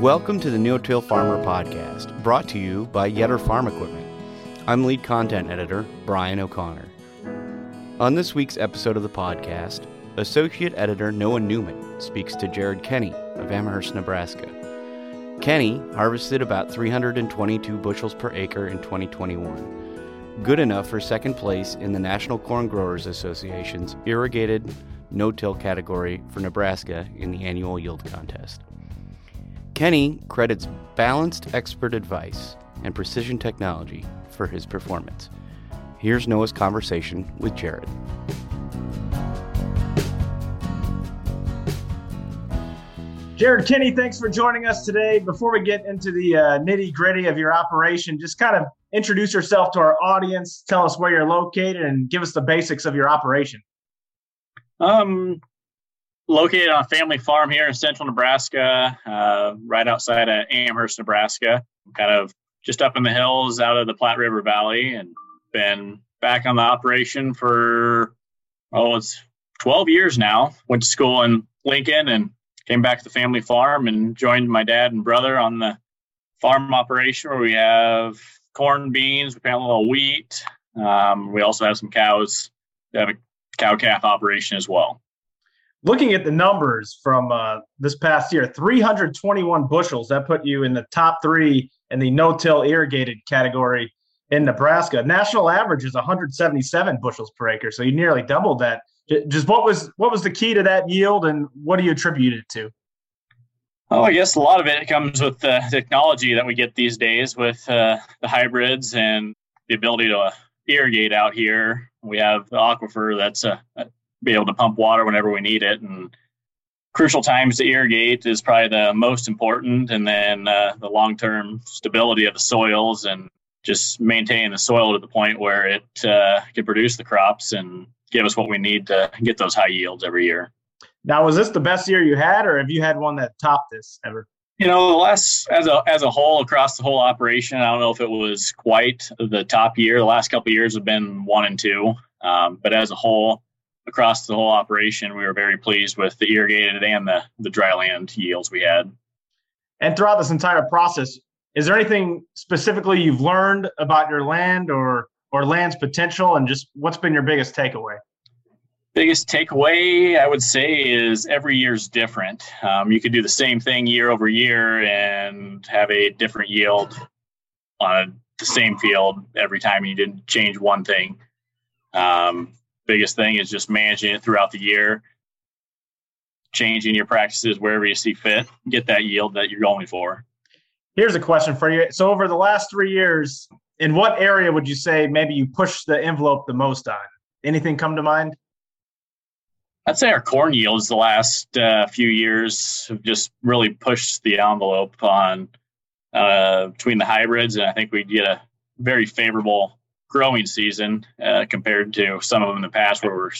Welcome to the No Till Farmer podcast, brought to you by Yetter Farm Equipment. I'm lead content editor Brian O'Connor. On this week's episode of the podcast, Associate Editor Noah Newman speaks to Jared Kenny of Amherst, Nebraska. Kenny harvested about 322 bushels per acre in 2021, good enough for second place in the National Corn Growers Association's irrigated no-till category for Nebraska in the annual yield contest. Kenny credits balanced expert advice and precision technology for his performance. Here's Noah's conversation with Jared. Jared Kenny, thanks for joining us today. Before we get into the uh, nitty gritty of your operation, just kind of introduce yourself to our audience, tell us where you're located, and give us the basics of your operation. Um, located on a family farm here in central Nebraska, uh, right outside of Amherst, Nebraska, kind of just up in the hills out of the Platte River Valley, and been back on the operation for oh, it's 12 years now. Went to school in Lincoln and came back to the family farm and joined my dad and brother on the farm operation where we have corn, beans, we plant a little wheat. Um, we also have some cows. We have a cow calf operation as well. Looking at the numbers from uh, this past year, 321 bushels. That put you in the top three in the no-till irrigated category in Nebraska. National average is 177 bushels per acre, so you nearly doubled that. Just what was what was the key to that yield, and what do you attribute it to? Oh, I guess a lot of it comes with the technology that we get these days with uh, the hybrids and the ability to irrigate out here. We have the aquifer that's uh, be able to pump water whenever we need it, and crucial times to irrigate is probably the most important, and then uh, the long term stability of the soils and just maintaining the soil to the point where it uh, can produce the crops and give us what we need to get those high yields every year. Now, was this the best year you had, or have you had one that topped this ever? You know, the last as a as a whole across the whole operation, I don't know if it was quite the top year. The last couple years have been one and two, um, but as a whole, across the whole operation, we were very pleased with the irrigated and the the dry land yields we had. And throughout this entire process, is there anything specifically you've learned about your land or or land's potential, and just what's been your biggest takeaway? biggest takeaway I would say is every year's different. Um, you could do the same thing year over year and have a different yield on the same field every time you didn't change one thing. Um, biggest thing is just managing it throughout the year, changing your practices wherever you see fit, get that yield that you're going for. Here's a question for you. So, over the last three years, in what area would you say maybe you push the envelope the most on? Anything come to mind? I'd say our corn yields the last uh, few years have just really pushed the envelope on uh, between the hybrids, and I think we get a very favorable growing season uh, compared to some of them in the past where we're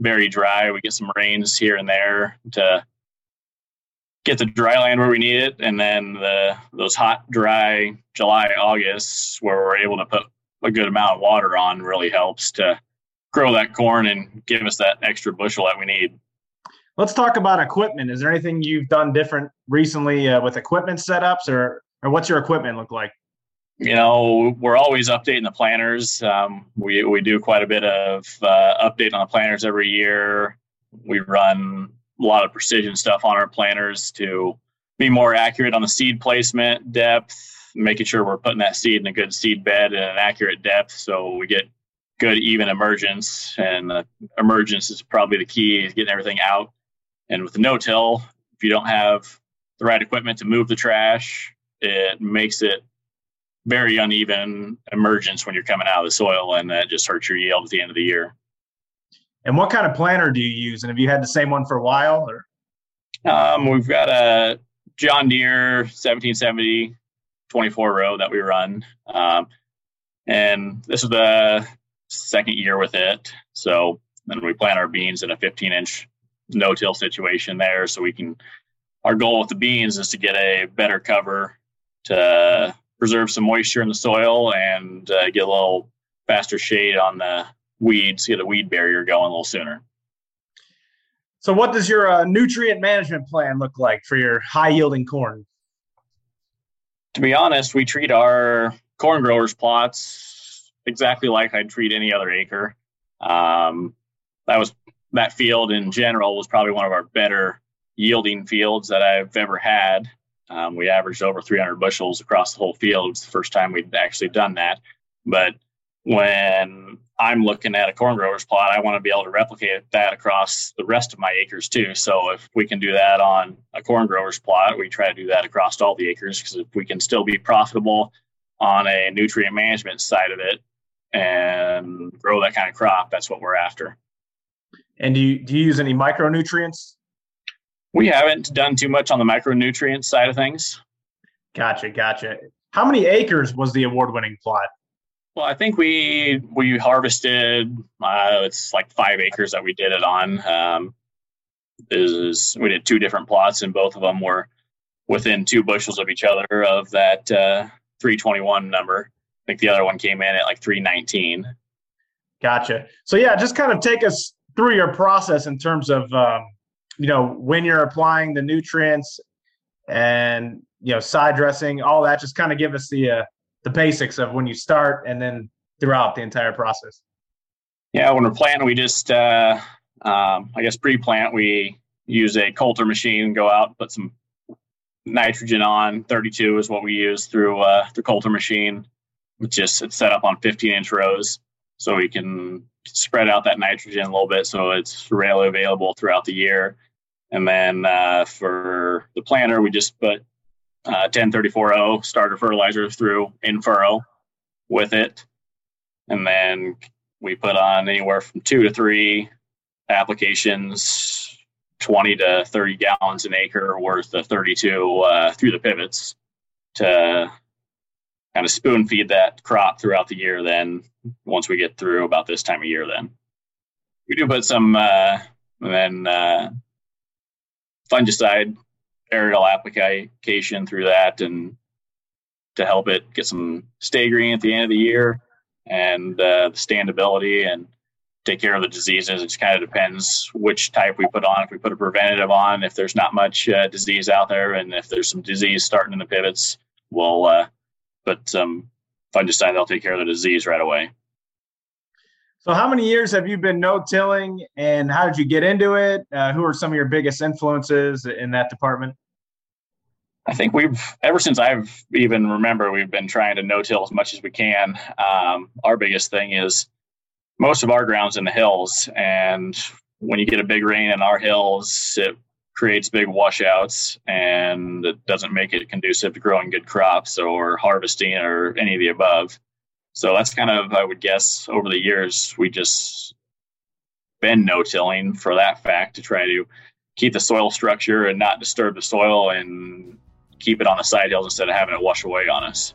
very dry. We get some rains here and there to get the dry land where we need it, and then the those hot, dry July, August where we're able to put a good amount of water on really helps to grow that corn and give us that extra bushel that we need. Let's talk about equipment. Is there anything you've done different recently uh, with equipment setups, or or what's your equipment look like? You know, we're always updating the planters. Um, we we do quite a bit of uh, update on the planters every year. We run a lot of precision stuff on our planters to be more accurate on the seed placement, depth, making sure we're putting that seed in a good seed bed at an accurate depth, so we get good even emergence, and uh, emergence is probably the key is getting everything out. And with the no-till, if you don't have the right equipment to move the trash, it makes it very uneven emergence when you're coming out of the soil, and that just hurts your yield at the end of the year. And what kind of planter do you use? And have you had the same one for a while? Or um, we've got a John Deere 1770 24 row that we run. Um, and this is the second year with it. So then we plant our beans in a 15 inch no till situation there. So we can, our goal with the beans is to get a better cover to preserve some moisture in the soil and uh, get a little faster shade on the weeds, get a weed barrier going a little sooner. So, what does your uh, nutrient management plan look like for your high yielding corn? To be honest, we treat our corn growers plots exactly like I'd treat any other acre. Um, that was that field in general was probably one of our better yielding fields that I've ever had. Um, we averaged over 300 bushels across the whole field. It's the first time we'd actually done that. But when I'm looking at a corn grower's plot, I want to be able to replicate that across the rest of my acres too. So if we can do that on a corn grower's plot, we try to do that across all the acres because if we can still be profitable on a nutrient management side of it and grow that kind of crop, that's what we're after. And do you, do you use any micronutrients? We haven't done too much on the micronutrient side of things. Gotcha, gotcha. How many acres was the award-winning plot? Well, I think we we harvested. Uh, it's like five acres that we did it on. Um, is we did two different plots, and both of them were within two bushels of each other of that uh, 321 number. I think the other one came in at like 319. Gotcha. So yeah, just kind of take us through your process in terms of um, you know when you're applying the nutrients and you know side dressing, all that. Just kind of give us the uh, the basics of when you start and then throughout the entire process. Yeah, when we're planting, we just, uh, um, I guess, pre-plant, we use a coulter machine, go out, put some nitrogen on. 32 is what we use through uh, the coulter machine. It's just it's set up on 15 inch rows, so we can spread out that nitrogen a little bit, so it's readily available throughout the year. And then uh, for the planter, we just put uh, 1034O starter fertilizer through in furrow with it. And then we put on anywhere from two to three applications, 20 to 30 gallons an acre worth of 32 uh, through the pivots to kind of spoon feed that crop throughout the year. Then once we get through about this time of year, then we do put some, uh, then uh, fungicide aerial application through that and to help it get some stay green at the end of the year and uh, the standability and take care of the diseases. It just kind of depends which type we put on. If we put a preventative on, if there's not much uh, disease out there, and if there's some disease starting in the pivots, we'll uh, put some fungicide that'll take care of the disease right away. So, how many years have you been no tilling, and how did you get into it? Uh, who are some of your biggest influences in that department? I think we've ever since I've even remember we've been trying to no till as much as we can. Um, our biggest thing is most of our grounds in the hills, and when you get a big rain in our hills, it creates big washouts and it doesn't make it conducive to growing good crops or harvesting or any of the above. So that's kind of, I would guess, over the years, we just been no tilling for that fact to try to keep the soil structure and not disturb the soil and keep it on the side hills instead of having it wash away on us.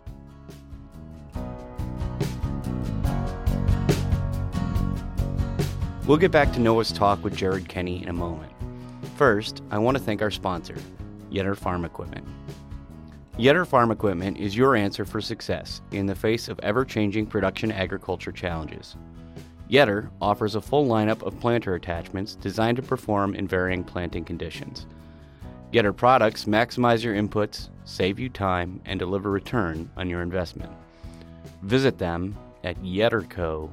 We'll get back to Noah's talk with Jared Kenny in a moment. First, I want to thank our sponsor, Yetter Farm Equipment. Yetter Farm Equipment is your answer for success in the face of ever changing production agriculture challenges. Yetter offers a full lineup of planter attachments designed to perform in varying planting conditions. Yetter products maximize your inputs, save you time, and deliver return on your investment. Visit them at yetterco.com.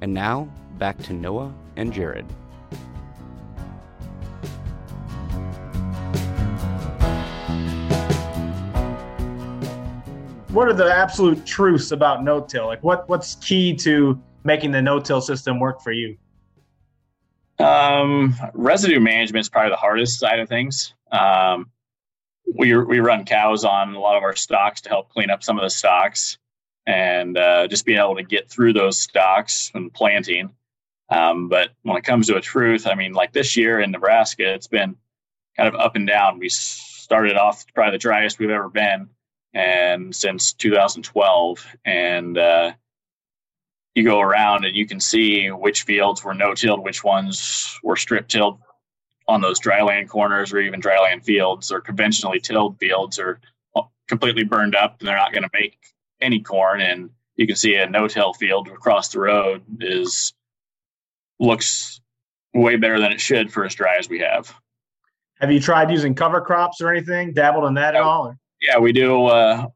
And now, back to Noah and Jared. What are the absolute truths about no-till? Like what what's key to making the no-till system work for you? Um, residue management is probably the hardest side of things. Um, we we run cows on a lot of our stalks to help clean up some of the stalks, and uh, just being able to get through those stalks and planting. Um, but when it comes to a truth, I mean, like this year in Nebraska, it's been kind of up and down. We started off probably the driest we've ever been, and since 2012 and uh, you go around and you can see which fields were no-tilled which ones were strip-tilled on those dryland corners or even dryland fields or conventionally tilled fields are completely burned up and they're not going to make any corn. And you can see a no-till field across the road is looks way better than it should for as dry as we have. Have you tried using cover crops or anything? Dabbled in that at all or? Yeah, we do uh,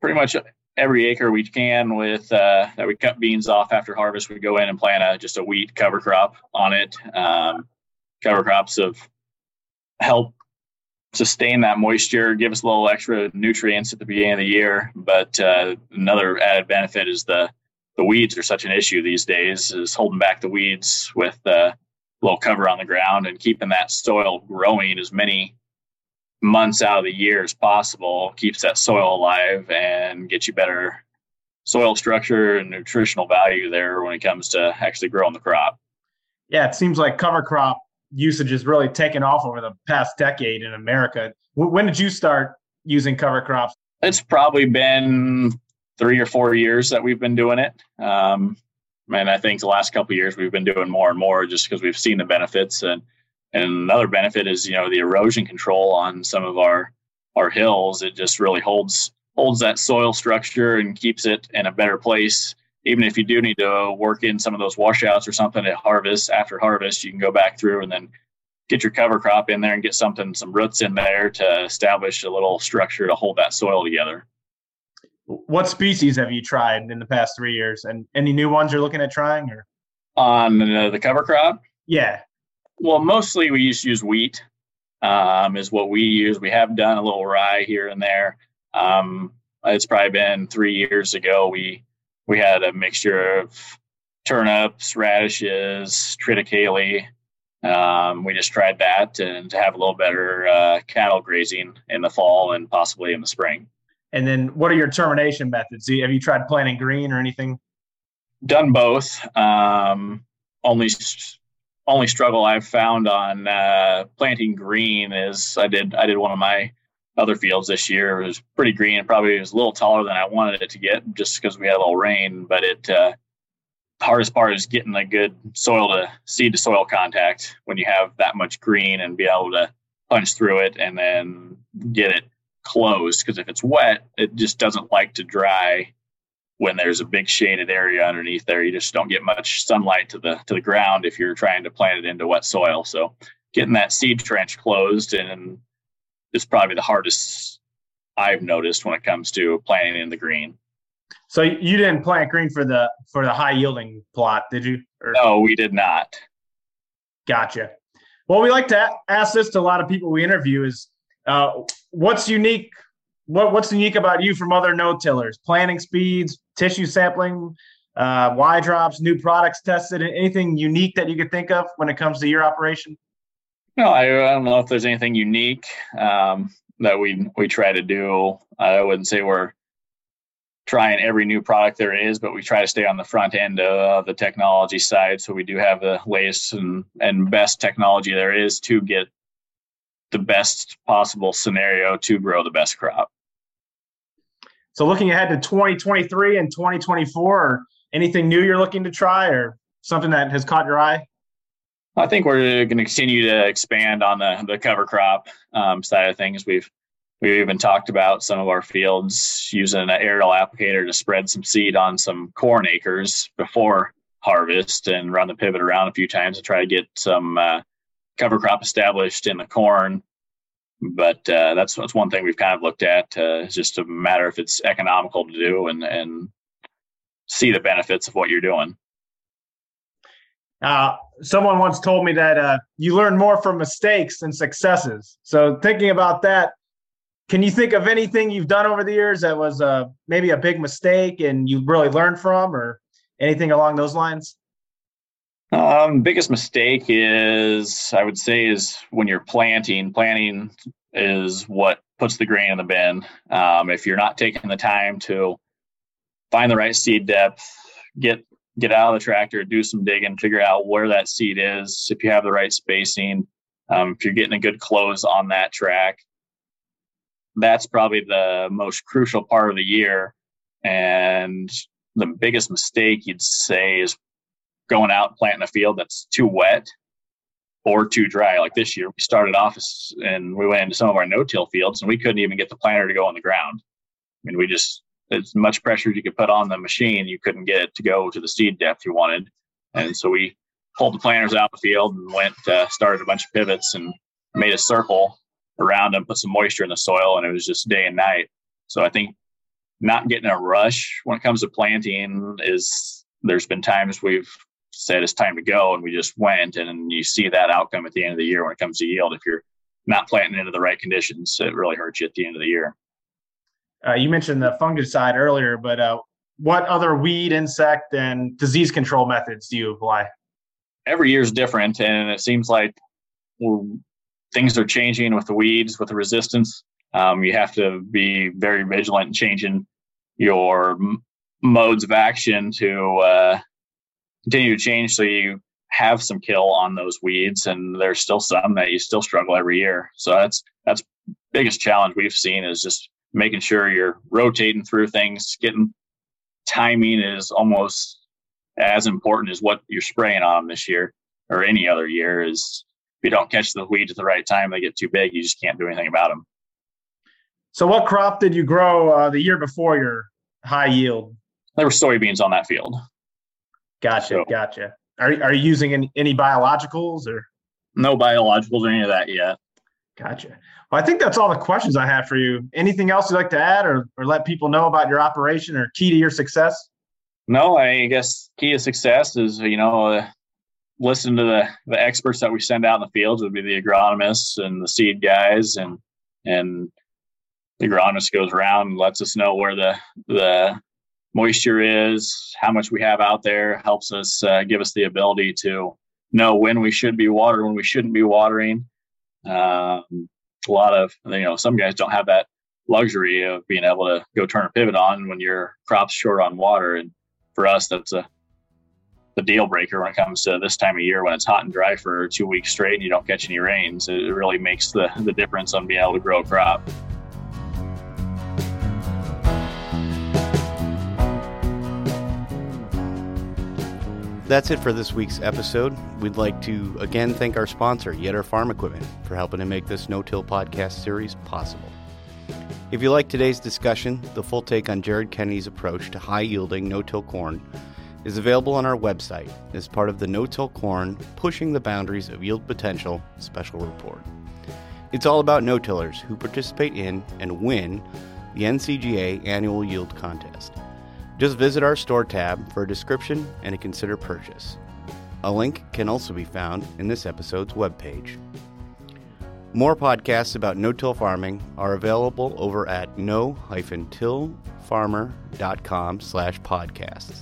pretty much every acre we can with uh, that we cut beans off after harvest. We go in and plant a, just a wheat cover crop on it. Um, cover crops of help sustain that moisture, give us a little extra nutrients at the beginning of the year. But uh, another added benefit is the the weeds are such an issue these days is holding back the weeds with a uh, little cover on the ground and keeping that soil growing as many months out of the year as possible keeps that soil alive and gets you better soil structure and nutritional value there when it comes to actually growing the crop. Yeah, it seems like cover crop usage has really taken off over the past decade in America. When did you start using cover crops? It's probably been three or four years that we've been doing it. Um, and I think the last couple years we've been doing more and more just because we've seen the benefits. And, and another benefit is, you know, the erosion control on some of our, our hills. It just really holds, holds that soil structure and keeps it in a better place. Even if you do need to work in some of those washouts or something at harvest, after harvest, you can go back through and then get your cover crop in there and get something, some roots in there to establish a little structure to hold that soil together. What species have you tried in the past three years, and any new ones you're looking at trying? Or on the, the cover crop? Yeah. Well, mostly we used to use wheat. Um, is what we use. We have done a little rye here and there. Um, it's probably been three years ago. We we had a mixture of turnips, radishes, triticale. Um, we just tried that and to have a little better uh, cattle grazing in the fall and possibly in the spring. And then, what are your termination methods? Have you tried planting green or anything? Done both. Um, only only struggle I've found on uh, planting green is I did I did one of my other fields this year. It was pretty green. It probably was a little taller than I wanted it to get just because we had a little rain. But it uh, hardest part is getting a good soil to seed to soil contact when you have that much green and be able to punch through it and then get it closed because if it's wet, it just doesn't like to dry when there's a big shaded area underneath there. You just don't get much sunlight to the to the ground if you're trying to plant it into wet soil. So getting that seed trench closed and is probably the hardest I've noticed when it comes to planting in the green. So you didn't plant green for the for the high yielding plot, did you? Or? No, we did not. Gotcha. Well, we like to ask this to a lot of people we interview: is uh, what's unique? What what's unique about you from other no tillers? Planting speeds, tissue sampling, uh, Y drops, new products tested, anything unique that you could think of when it comes to your operation? No, I, I don't know if there's anything unique um, that we we try to do. I wouldn't say we're trying every new product there is, but we try to stay on the front end of the technology side. So we do have the latest and, and best technology there is to get the best possible scenario to grow the best crop. So, looking ahead to 2023 and 2024, anything new you're looking to try or something that has caught your eye? I think we're going to continue to expand on the, the cover crop um, side of things. We've we've even talked about some of our fields using an aerial applicator to spread some seed on some corn acres before harvest and run the pivot around a few times to try to get some uh, cover crop established in the corn. But uh, that's that's one thing we've kind of looked at. Uh, it's just a matter if it's economical to do and and see the benefits of what you're doing. Uh, someone once told me that uh, you learn more from mistakes than successes. So thinking about that, can you think of anything you've done over the years that was uh, maybe a big mistake and you really learned from, or anything along those lines? Um, biggest mistake is I would say is when you're planting. Planting is what puts the grain in the bin. Um, if you're not taking the time to find the right seed depth, get get out of the tractor, do some digging, figure out where that seed is. If you have the right spacing, um, if you're getting a good close on that track, that's probably the most crucial part of the year. And the biggest mistake you'd say is going out planting a field that's too wet or too dry. Like this year, we started off and we went into some of our no-till fields, and we couldn't even get the planter to go on the ground. I mean, we just as much pressure as you could put on the machine, you couldn't get it to go to the seed depth you wanted. And so we pulled the planters out of the field and went uh, started a bunch of pivots and made a circle around them, put some moisture in the soil, and it was just day and night. So I think not getting a rush when it comes to planting is there's been times we've said it's time to go and we just went and you see that outcome at the end of the year when it comes to yield. If you're not planting into the right conditions it really hurts you at the end of the year. Uh, you mentioned the fungicide earlier but uh, what other weed insect and disease control methods do you apply? Every year is different and it seems like things are changing with the weeds with the resistance. Um, you have to be very vigilant in changing your m- modes of action to uh, continue to change so you have some kill on those weeds and there's still some that you still struggle every year so that's that's biggest challenge we've seen is just making sure you're rotating through things getting timing is almost as important as what you're spraying on this year or any other year is if you don't catch the weeds at the right time they get too big you just can't do anything about them so, what crop did you grow uh, the year before your high yield? There were soybeans on that field. Gotcha, so, gotcha. Are are you using any, any biologicals or? No biologicals or any of that yet. Gotcha. Well, I think that's all the questions I have for you. Anything else you'd like to add or, or let people know about your operation or key to your success? No, I guess key to success is, you know, uh, listen to the, the experts that we send out in the fields would be the agronomists and the seed guys and, and the agronomist goes around and lets us know where the the moisture is, how much we have out there, helps us uh, give us the ability to know when we should be watering, when we shouldn't be watering. Um, a lot of you know some guys don't have that luxury of being able to go turn a pivot on when your crop's short on water, and for us that's a the deal breaker when it comes to this time of year when it's hot and dry for two weeks straight and you don't catch any rains. It really makes the the difference on being able to grow a crop. That's it for this week's episode. We'd like to again thank our sponsor, Yetter Farm Equipment, for helping to make this No Till podcast series possible. If you like today's discussion, the full take on Jared Kennedy's approach to high yielding no till corn is available on our website as part of the No Till Corn Pushing the Boundaries of Yield Potential special report. It's all about no tillers who participate in and win the NCGA annual yield contest. Just visit our store tab for a description and a consider purchase. A link can also be found in this episode's webpage. More podcasts about no-till farming are available over at no-tillfarmer.com slash podcasts.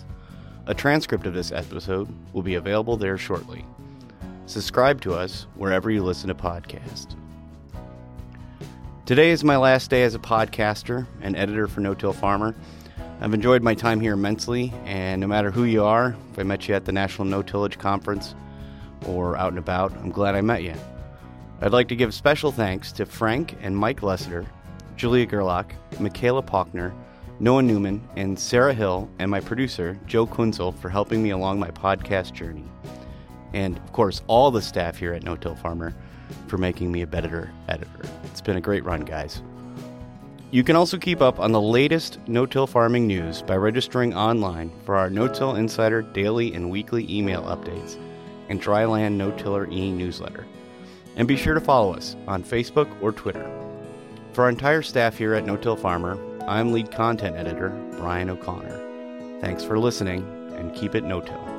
A transcript of this episode will be available there shortly. Subscribe to us wherever you listen to podcasts. Today is my last day as a podcaster and editor for No Till Farmer. I've enjoyed my time here immensely, and no matter who you are, if I met you at the National No Tillage Conference or out and about, I'm glad I met you. I'd like to give special thanks to Frank and Mike Lessiter, Julia Gerlach, Michaela Paukner, Noah Newman, and Sarah Hill, and my producer, Joe Kunzel, for helping me along my podcast journey. And of course, all the staff here at No Till Farmer for making me a better editor. It's been a great run, guys. You can also keep up on the latest no till farming news by registering online for our No Till Insider daily and weekly email updates and Dryland No Tiller e newsletter. And be sure to follow us on Facebook or Twitter. For our entire staff here at No Till Farmer, I'm lead content editor Brian O'Connor. Thanks for listening and keep it no till.